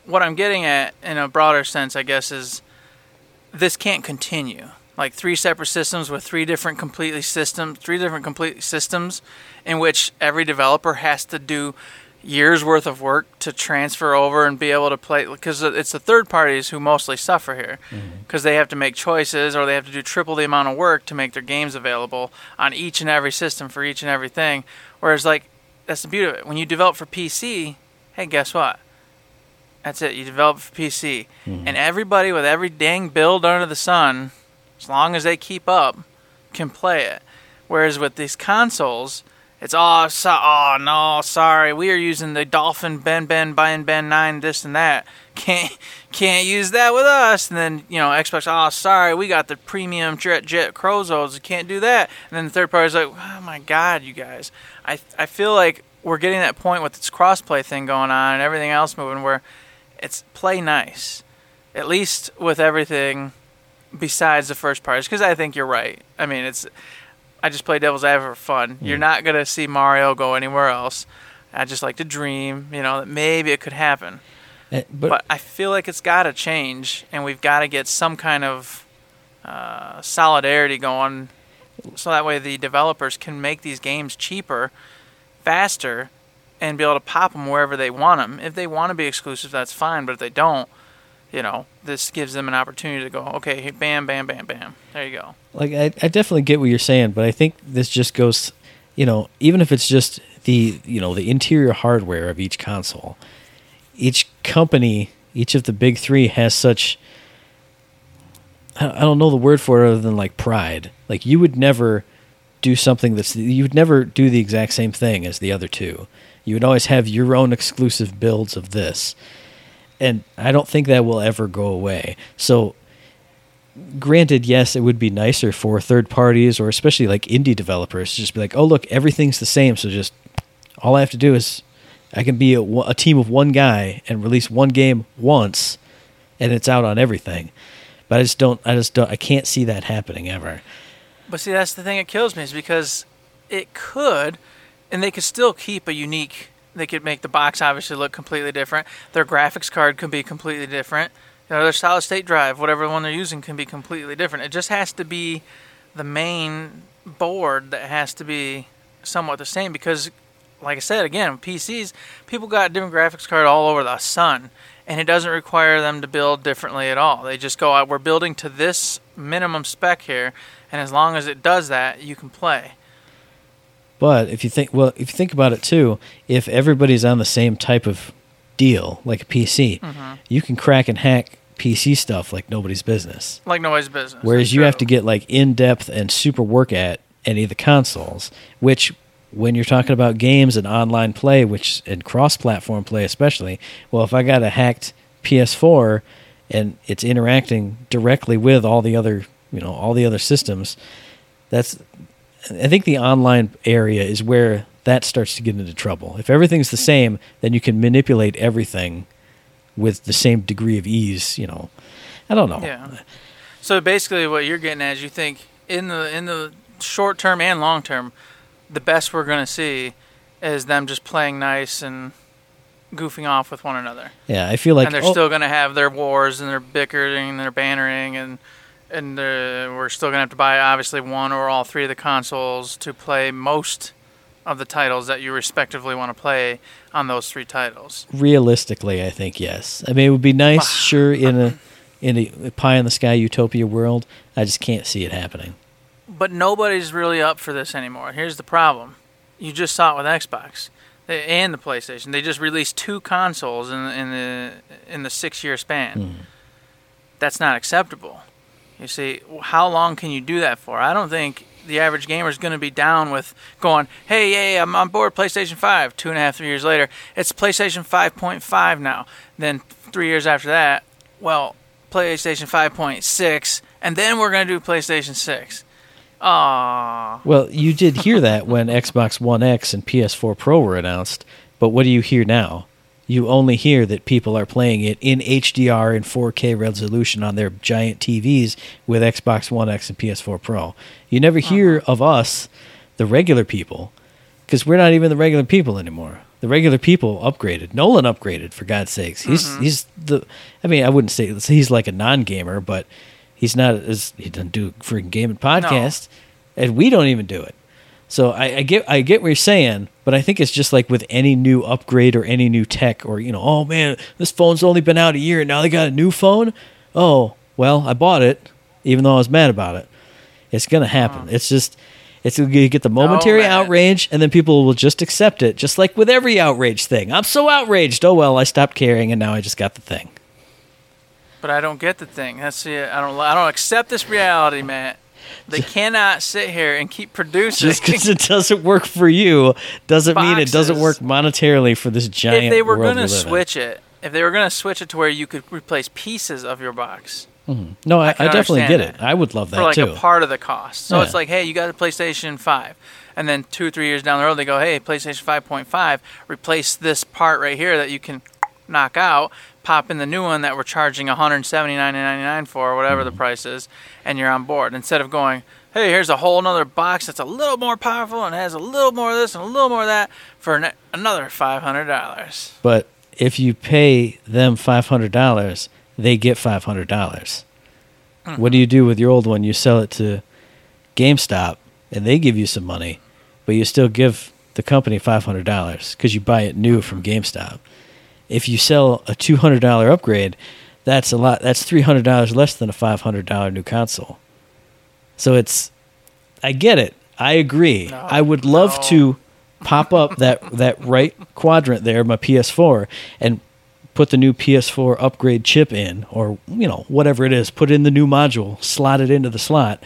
what I'm getting at, in a broader sense, I guess, is this can't continue. Like three separate systems with three different completely systems, three different complete systems, in which every developer has to do years worth of work to transfer over and be able to play because it's the third parties who mostly suffer here. Mm-hmm. Because they have to make choices or they have to do triple the amount of work to make their games available on each and every system for each and everything. Whereas like that's the beauty of it. When you develop for pc hey guess what? That's it. You develop for pc mm-hmm. and everybody with every dang build under the sun as long as they keep up can play it whereas with these consoles it's oh, so, oh no, sorry. We are using the Dolphin Ben Ben Ben Ben Nine, this and that. Can't can't use that with us. And then you know Xbox. Oh, sorry, we got the premium Jet Jet Crozos. Can't do that. And then the third party's like, oh my god, you guys. I I feel like we're getting that point with this crossplay thing going on and everything else moving where it's play nice, at least with everything besides the first parties. Because I think you're right. I mean, it's I just play devil's advocate for fun. You're not gonna see Mario go anywhere else. I just like to dream, you know, that maybe it could happen. Eh, But, But I feel like it's got to change, and we've got to get some kind of uh, solidarity going, so that way the developers can make these games cheaper, faster, and be able to pop them wherever they want them. If they want to be exclusive, that's fine. But if they don't, you know, this gives them an opportunity to go, okay, bam, bam, bam, bam. There you go. like I, I definitely get what you're saying, but I think this just goes, you know, even if it's just the you know the interior hardware of each console, each company, each of the big three has such. I don't know the word for it other than like pride. Like you would never do something that's you would never do the exact same thing as the other two. You would always have your own exclusive builds of this. And I don't think that will ever go away. So granted, yes, it would be nicer for third parties or especially like indie developers to just be like, "Oh, look, everything's the same, so just all I have to do is I can be a, a team of one guy and release one game once and it's out on everything." But I just don't I just don't I can't see that happening ever. But see, that's the thing that kills me is because it could, and they could still keep a unique. They could make the box obviously look completely different. Their graphics card could be completely different. You know, their solid state drive, whatever one they're using, can be completely different. It just has to be the main board that has to be somewhat the same because, like I said, again, PCs, people got different graphics card all over the sun, and it doesn't require them to build differently at all. They just go, out, we're building to this minimum spec here, and as long as it does that, you can play. But if you think well, if you think about it too, if everybody's on the same type of deal, like a PC, Mm-hmm. you can crack and hack PC stuff like nobody's business. Like nobody's business. Whereas That's you have to get like in depth and super work at any of the consoles, which when you're talking about games and online play, which and cross platform play especially, well if I got a hacked PS4 and it's interacting directly with all the other you know, all the other systems, that's I think the online area is where that starts to get into trouble. If everything's the same, then you can manipulate everything with the same degree of ease, you know. I don't know. Yeah. So basically, what you're getting at is you think in the in the short term and long term, the best we're going to see is them just playing nice and goofing off with one another, Yeah, I feel like and they're oh, still going to have their wars and their bickering and their bannering and. And uh, we're still gonna have to buy obviously one or all three of the consoles to play most of the titles that you respectively want to play on those three titles. realistically, I think yes. I mean, it would be nice, sure, in a in a pie in the sky utopia world. I just can't see it happening. But nobody's really up for this anymore. Here's the problem: you just saw it with Xbox and the PlayStation. They just released two consoles in in the in the six year span. That's not acceptable. You see, how long can you do that for? I don't think the average gamer is going to be down with going, "Hey, yay, I'm on board PlayStation Five." Two and a half, three years later, it's PlayStation 5.5 now. Then three years after that, well, PlayStation 5.6, and then we're going to do PlayStation 6. Aww. Well, you did hear that when Xbox One X and PS4 Pro were announced, but what do you hear now? You only hear that people are playing it in HDR and 4K resolution on their giant TVs with Xbox One X and PS4 Pro. You never uh-huh. hear of us, the regular people, because we're not even the regular people anymore. The regular people upgraded. Nolan upgraded for God's sakes. He's mm-hmm. he's the. I mean, I wouldn't say he's like a non-gamer, but he's not as he doesn't do freaking gaming podcast, and we don't even do it. So I, I get I get what you're saying, but I think it's just like with any new upgrade or any new tech, or you know, oh man, this phone's only been out a year and now they got a new phone. Oh well, I bought it, even though I was mad about it. It's gonna happen. It's just it's you get the momentary oh, man. outrage, and then people will just accept it, just like with every outrage thing. I'm so outraged. Oh well, I stopped caring, and now I just got the thing. But I don't get the thing. That's it. I don't. I don't accept this reality, Matt. They cannot sit here and keep producing. Just because it doesn't work for you doesn't mean it doesn't work monetarily for this giant. if they were going to switch it, if they were going to switch it to where you could replace pieces of your box mm-hmm. no, I, I, can definitely get it. that. I would love that for like too. a part of the cost, so Yeah. it's like, hey, you got a PlayStation Five, and then two or three years down the road, they go, hey, PlayStation Five Point Five, replace this part right here that you can knock out, pop in the new one that we're charging one hundred seventy nine ninety nine for, or whatever Mm-hmm. the price is, and you're on board. Instead of going, hey, here's a whole nother box that's a little more powerful and has a little more of this and a little more of that for an, another five hundred dollars. but if you pay them five hundred dollars, they get five hundred dollars. Mm-hmm. What do you do with your old one? You sell it to GameStop, and they give you some money, but you still give the company five hundred dollars because you buy it new from GameStop. If you sell a two hundred dollar upgrade, that's a lot. That's three hundred dollars less than a five hundred dollar new console. So it's, I get it. I agree. No, I would love no. to pop up that that right quadrant there, my PS4, and put the new PS4 upgrade chip in, or you know whatever it is, put in the new module, slot it into the slot,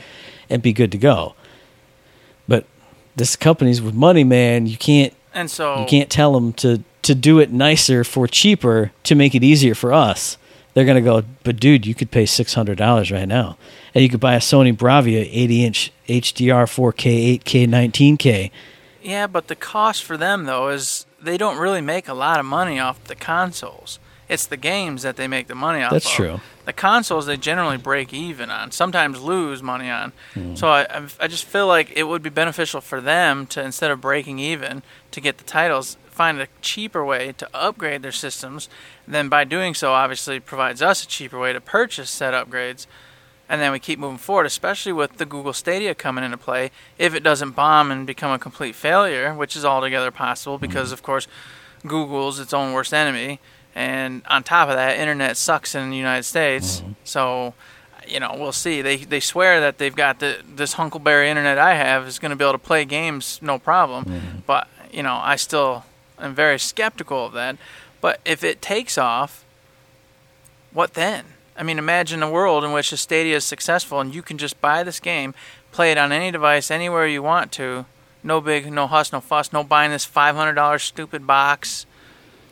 and be good to go. But this company's with money, man. You can't And so you can't tell them to to do it nicer for cheaper to make it easier for us. They're gonna go, but dude, you could pay six hundred dollars right now, and you could buy a Sony Bravia eighty inch HDR 4K, 8K, 19K. Yeah, but the cost for them though is they don't really make a lot of money off the consoles. It's the games that they make the money off. That's of. true. The consoles they generally break even on, sometimes lose money on. Hmm. So I- I just feel like it would be beneficial for them to instead of breaking even to get the titles, find a cheaper way to upgrade their systems. Then by doing so, obviously provides us a cheaper way to purchase said upgrades and then we keep moving forward, especially with the Google Stadia coming into play. If it doesn't bomb and become a complete failure, which is altogether possible because, mm-hmm. of course, Google's its own worst enemy, and on top of that, internet sucks in the United States. Mm-hmm. So, you know, we'll see. They they swear that they've got the this Hunkleberry internet I have is going to be able to play games no problem, mm-hmm. but you know, I still am very skeptical of that. But if it takes off, what then? I mean, imagine a world in which a Stadia is successful and you can just buy this game, play it on any device, anywhere you want to. No big, no huss, no fuss, no buying this $500 stupid box.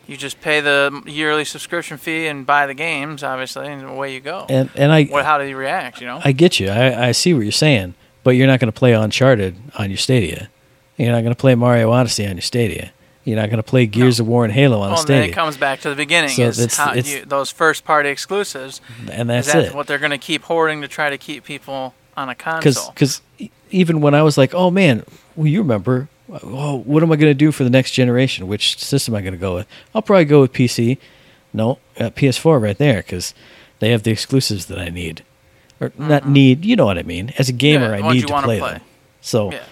You just pay the yearly subscription fee and buy the games, obviously, and away you go. And and I what, how do you react, you know? I get you. I, I see what you're saying, but you're not going to play Uncharted on your Stadia. You're not going to play Mario Odyssey on your Stadia. You're not going to play Gears of War and Halo on well, a and then it comes back to the beginning. So it's- how it's- you, those first party exclusives. and that's that it. what they're going to keep hoarding to try to keep people on a console? Because even when I was like, oh man, well, you remember, oh, what am I going to do for the next generation? Which system am I going to go with? I'll probably go with PC. No, uh, PS4 right there because they have the exclusives that I need, or not need. You know what I mean? As a gamer, Mm-hmm. Yeah, I need to play, play. them. So yeah.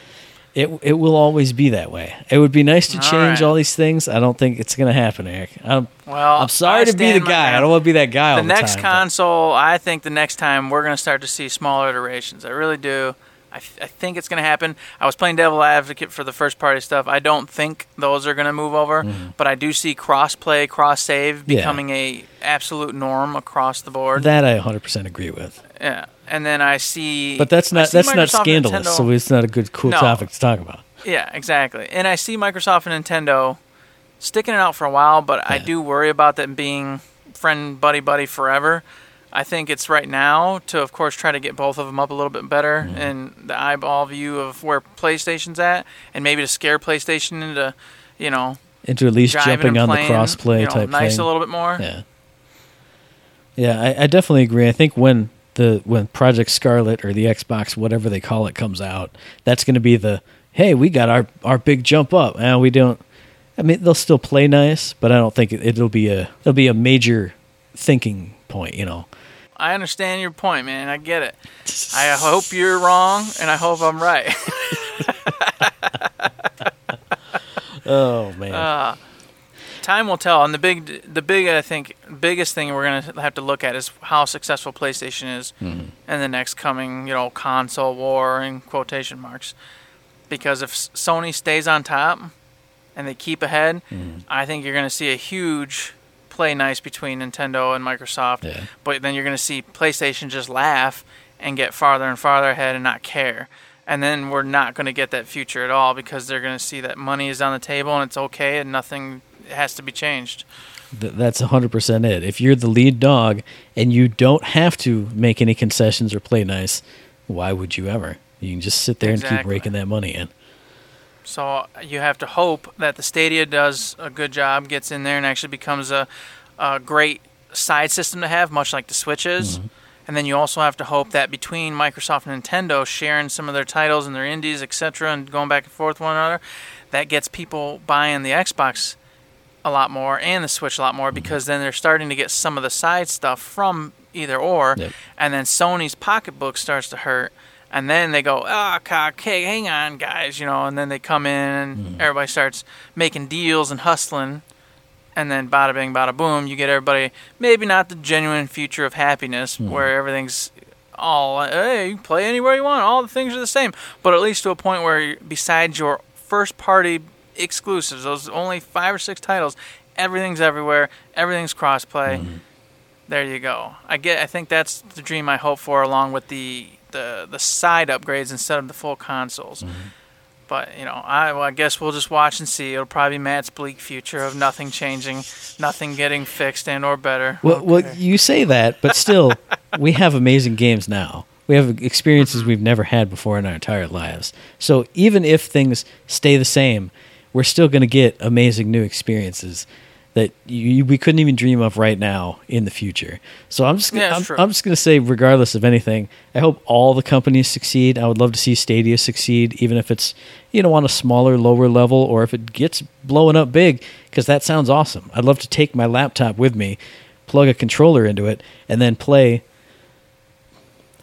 It it will always be that way. It would be nice to All change right. all these things. I don't think it's going to happen, Eric. I'm, Well, I'm sorry to be the guy. I don't want to be that guy all the the next time. but- console, I think the next time we're going to start to see smaller iterations. I really do. I, f- I think it's going to happen. I was playing devil advocate for the first party stuff. I don't think those are going to move over, but I do see cross play, cross save Mm-hmm. Yeah. becoming a absolute norm across the board. that I 100% agree with. yeah, and then I see. But that's not that's not Microsoft and scandalous, Nintendo- so it's not a good cool No. topic to talk about. Yeah, exactly. And I see Microsoft and Nintendo sticking it out for a while, but I do worry about them being friend buddy buddy forever. I think it's right now to, of course, try to get both of them up a little bit better Mm-hmm. in the eyeball view of where PlayStation's at, and maybe to scare PlayStation into, you know, Into at least jumping on playing, the crossplay you know, type nice thing. a little bit more. Yeah, yeah, I, I definitely agree. I think when the when Project Scarlett or the Xbox, whatever they call it, comes out, that's going to be the hey, we got our our big jump up. And we don't. I mean, they'll still play nice, but I don't think it, it'll be a it'll be a major thinking point. You know. I understand your point, man. I get it. I hope you're wrong, and I hope I'm right. Oh man. Uh, time will tell. And the big, the big, I think, biggest thing we're gonna have to look at is how successful PlayStation is mm-hmm. in the next coming, you know, console war in quotation marks. Because if Sony stays on top and they keep ahead, mm-hmm. I think you're gonna see a huge play nice between Nintendo and Microsoft. Yeah. But then you're gonna see PlayStation just laugh and get farther and farther ahead and not care. And then we're not going to get that future at all because they're going to see that money is on the table and it's okay and nothing has to be changed. Th- that's 100% it. If you're the lead dog and you don't have to make any concessions or play nice, why would you ever? You can just sit there and keep raking that money in. So uh, you have to hope that the Stadia does a good job, gets in there, and actually becomes a, a great side system to have, much like the Switch is. Mm-hmm. And then you also have to hope that between Microsoft and Nintendo sharing some of their titles and their indies, etc., and going back and forth with one another, that gets people buying the Xbox a lot more and the Switch a lot more mm-hmm. because then they're starting to get some of the side stuff from either or, Yep. and then Sony's pocketbook starts to hurt, and then they go, ah, cock, hey, hang on, guys, you know, and then they come in and mm-hmm. everybody starts making deals and hustling, and then bada bing, bada boom, you get everybody maybe not the genuine future of happiness mm-hmm. where everything's all hey, you can play anywhere you want, all the things are the same, but at least to a point where besides your first party exclusives, those only five or six titles, everything's everywhere, everything's crossplay. Mm-hmm. There you go. I get. I think that's the dream I hope for, along with the the the side upgrades instead of the full consoles. But But you know, I, well, I guess we'll just watch and see. It'll probably be Matt's bleak future of nothing changing, nothing getting fixed and or better. Well, well, you say that, but still, we have amazing games now. We have experiences mm-hmm. we've never had before in our entire lives. So even if things stay the same, we're still going to get amazing new experiences that you, we couldn't even dream of right now in the future. So I'm just gonna, Yeah, I'm. I'm just going to say, regardless of anything, I hope all the companies succeed. I would love to see Stadia succeed, even if it's you know on a smaller, lower level, or if it gets blowing up big, because that sounds awesome. I'd love to take my laptop with me, plug a controller into it, and then play.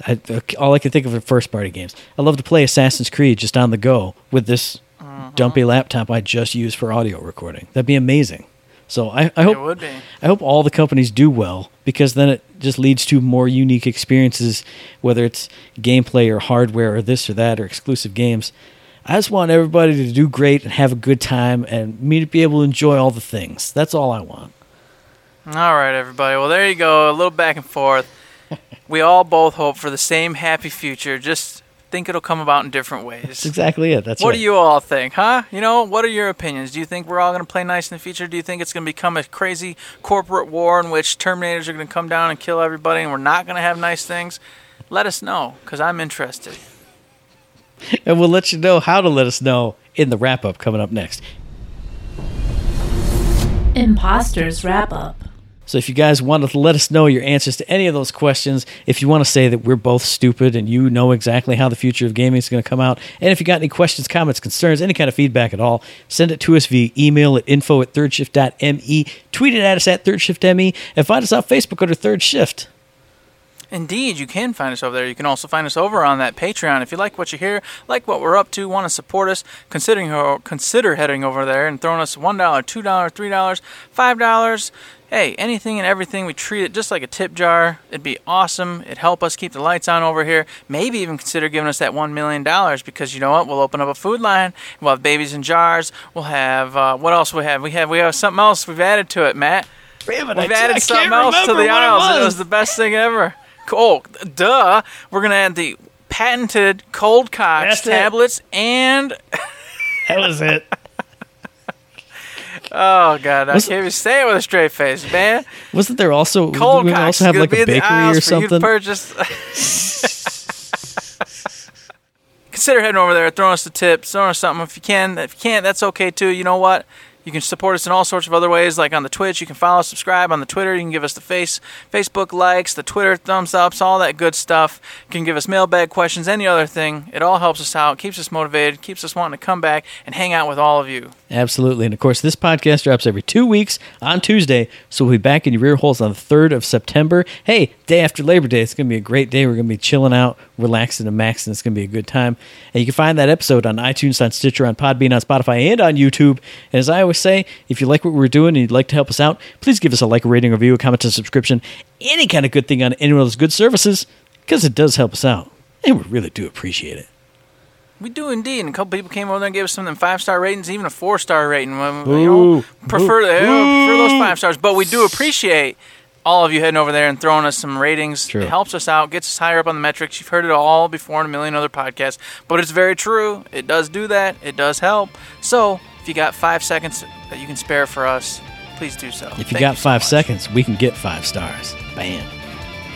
I, uh, all I can think of are first party games. I love to play Assassin's Creed just on the go with this Uh-huh. dumpy laptop I just use for audio recording. That'd be amazing. So I, I hope it would be. I hope all the companies do well because then it just leads to more unique experiences, whether it's gameplay or hardware or this or that or exclusive games. I just want everybody to do great and have a good time and me to be able to enjoy all the things. That's all I want. All right, everybody. Well, there you go. A little back and forth. we all both hope for the same happy future. Just think it'll come about in different ways. That's exactly it. That's what right. do you all think, huh? You know, what are your opinions? Do you think we're all going to play nice in the future? Do you think it's going to become a crazy corporate war in which Terminators are going to come down and kill everybody and we're not going to have nice things? Let us know, because I'm interested. and we'll let you know how to let us know in the wrap up coming up next. Imposters Wrap Up. So if you guys want to let us know your answers to any of those questions, if you want to say that we're both stupid and you know exactly how the future of gaming is going to come out, and if you got any questions, comments, concerns, any kind of feedback at all, send it to us via email at info at thirdshift.me, tweet it at us at thirdshiftme, and find us on Facebook under Third Shift. Indeed, you can find us over there. You can also find us over on that Patreon. If you like what you hear, like what we're up to, want to support us, considering consider heading over there and throwing us one dollar, two dollar, three dollars, five dollars. Hey, anything and everything, we treat it just like a tip jar. It'd be awesome. It'd help us keep the lights on over here. Maybe even consider giving us that one million dollars because you know what? We'll open up a food line. We'll have babies in jars. We'll have uh, what else? We have we have we have something else we've added to it, Matt. Damn it, We've I- added something else to the what it aisles. and It was. was the best thing ever. Oh, duh. We're going to add the patented cold cocks That's it. tablets and. That was it. Oh, God. I Was- can't even say it with a straight face, man. Wasn't there also, Cold we also have like a bakery or for you to something? purchase. Consider heading over there, throwing us a tip, throwing us something if you can. If you can't, that's okay too. You know what? You can support us in all sorts of other ways, like on the Twitch. You can follow, subscribe on the Twitter. You can give us the face, Facebook likes, the Twitter thumbs ups, all that good stuff. You can give us mailbag questions, any other thing. It all helps us out, keeps us motivated, keeps us wanting to come back and hang out with all of you. Absolutely. And of course, this podcast drops every two weeks on Tuesday. So we'll be back in your rear holes on the 3rd of September. Hey, day after Labor Day. It's going to be a great day. We're going to be chilling out, relaxing, and maxing. It's going to be a good time. And you can find that episode on iTunes, on Stitcher, on Podbean, on Spotify, and on YouTube. And as I always say, if you like what we're doing and you'd like to help us out, please give us a like, a rating, a review, a comment, a subscription, any kind of good thing on any of those good services, because it does help us out. And we really do appreciate it. We do indeed, and a couple people came over there and gave us some of them five star ratings, even a four star rating. Know, prefer, prefer those five stars, but we do appreciate all of you heading over there and throwing us some ratings. True. It helps us out, gets us higher up on the metrics. You've heard it all before in a million other podcasts, but it's very true. It does do that. It does help. So if you got five seconds that you can spare for us, please do so. If you Thank got so five much. seconds, we can get five stars. Bam.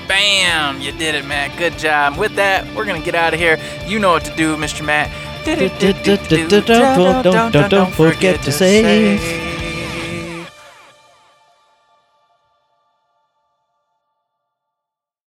Bam! You did it, Matt. Good job. With that, we're gonna get out of here. You know what to do, Mr. Matt. Don't forget to say